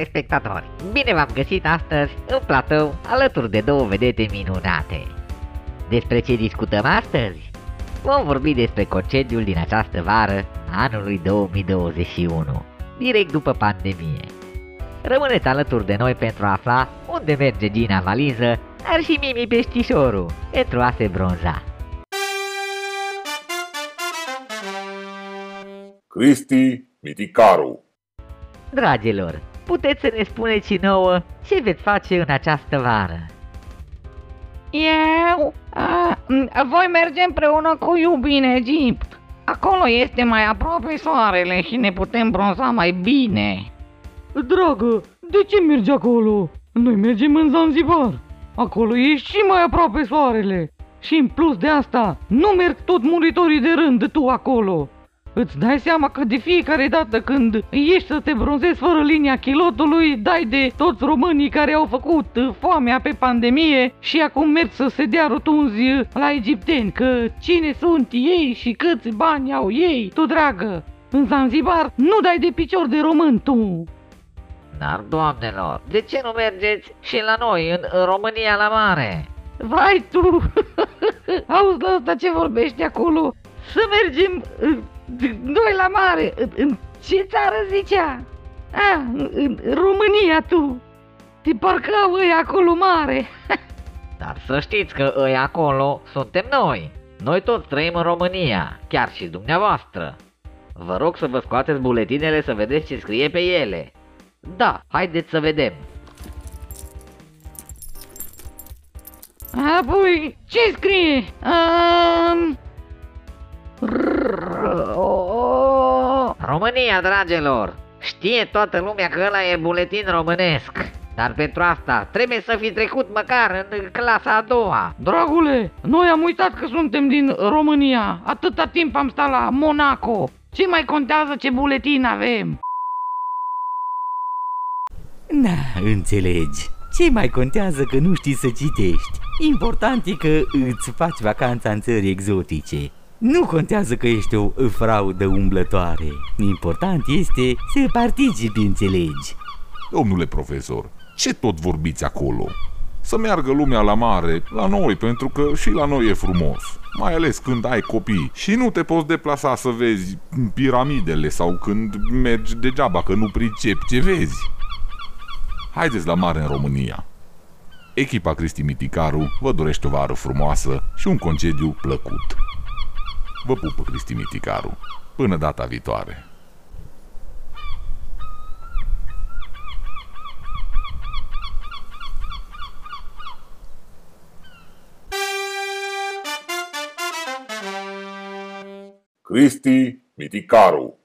telespectatori! Bine v-am găsit astăzi în platou alături de două vedete minunate. Despre ce discutăm astăzi? Vom vorbi despre concediul din această vară a anului 2021, direct după pandemie. Rămâneți alături de noi pentru a afla unde merge Gina Valiză, dar și Mimi Peștișorul, pentru a se bronza. Cristi Miticaru Dragilor, puteți să ne spuneți și nouă ce veți face în această vară. Eu? A, voi merge împreună cu iubii în Egipt. Acolo este mai aproape soarele și ne putem bronza mai bine. Dragă, de ce mergi acolo? Noi mergem în Zanzibar. Acolo e și mai aproape soarele. Și în plus de asta, nu merg tot muritorii de rând de tu acolo. Îți dai seama că de fiecare dată când ieși să te bronzezi fără linia chilotului, dai de toți românii care au făcut foamea pe pandemie și acum merg să se dea rotunzi la egipteni, că cine sunt ei și câți bani au ei, tu dragă. În Zanzibar nu dai de picior de român tu. Dar, doamnelor, de ce nu mergeți și la noi, în România la mare? Vai tu! Auzi la asta ce vorbești acolo? Să mergem noi la mare. În, în ce țară zicea? A, în România tu. Te parcă au ei acolo mare. Dar să știți că ei acolo suntem noi. Noi toți trăim în România, chiar și dumneavoastră. Vă rog să vă scoateți buletinele să vedeți ce scrie pe ele. Da, haideți să vedem. Apoi, ce scrie? Um... România, dragilor! Știe toată lumea că ăla e buletin românesc. Dar pentru asta trebuie să fi trecut măcar în clasa a doua. Dragule, noi am uitat că suntem din România. Atâta timp am stat la Monaco. Ce mai contează ce buletin avem? Na, înțelegi. Ce mai contează că nu știi să citești? Important e că îți faci vacanța în țări exotice. Nu contează că ești o fraudă umblătoare. Important este să participi, înțelegi. Domnule profesor, ce tot vorbiți acolo? Să meargă lumea la mare, la noi, pentru că și la noi e frumos. Mai ales când ai copii și nu te poți deplasa să vezi piramidele sau când mergi degeaba că nu pricepi ce vezi. Haideți la mare în România. Echipa Cristi Miticaru vă dorește o vară frumoasă și un concediu plăcut. Vă pupă Cristi Miticaru. Până data viitoare. Cristi Miticaru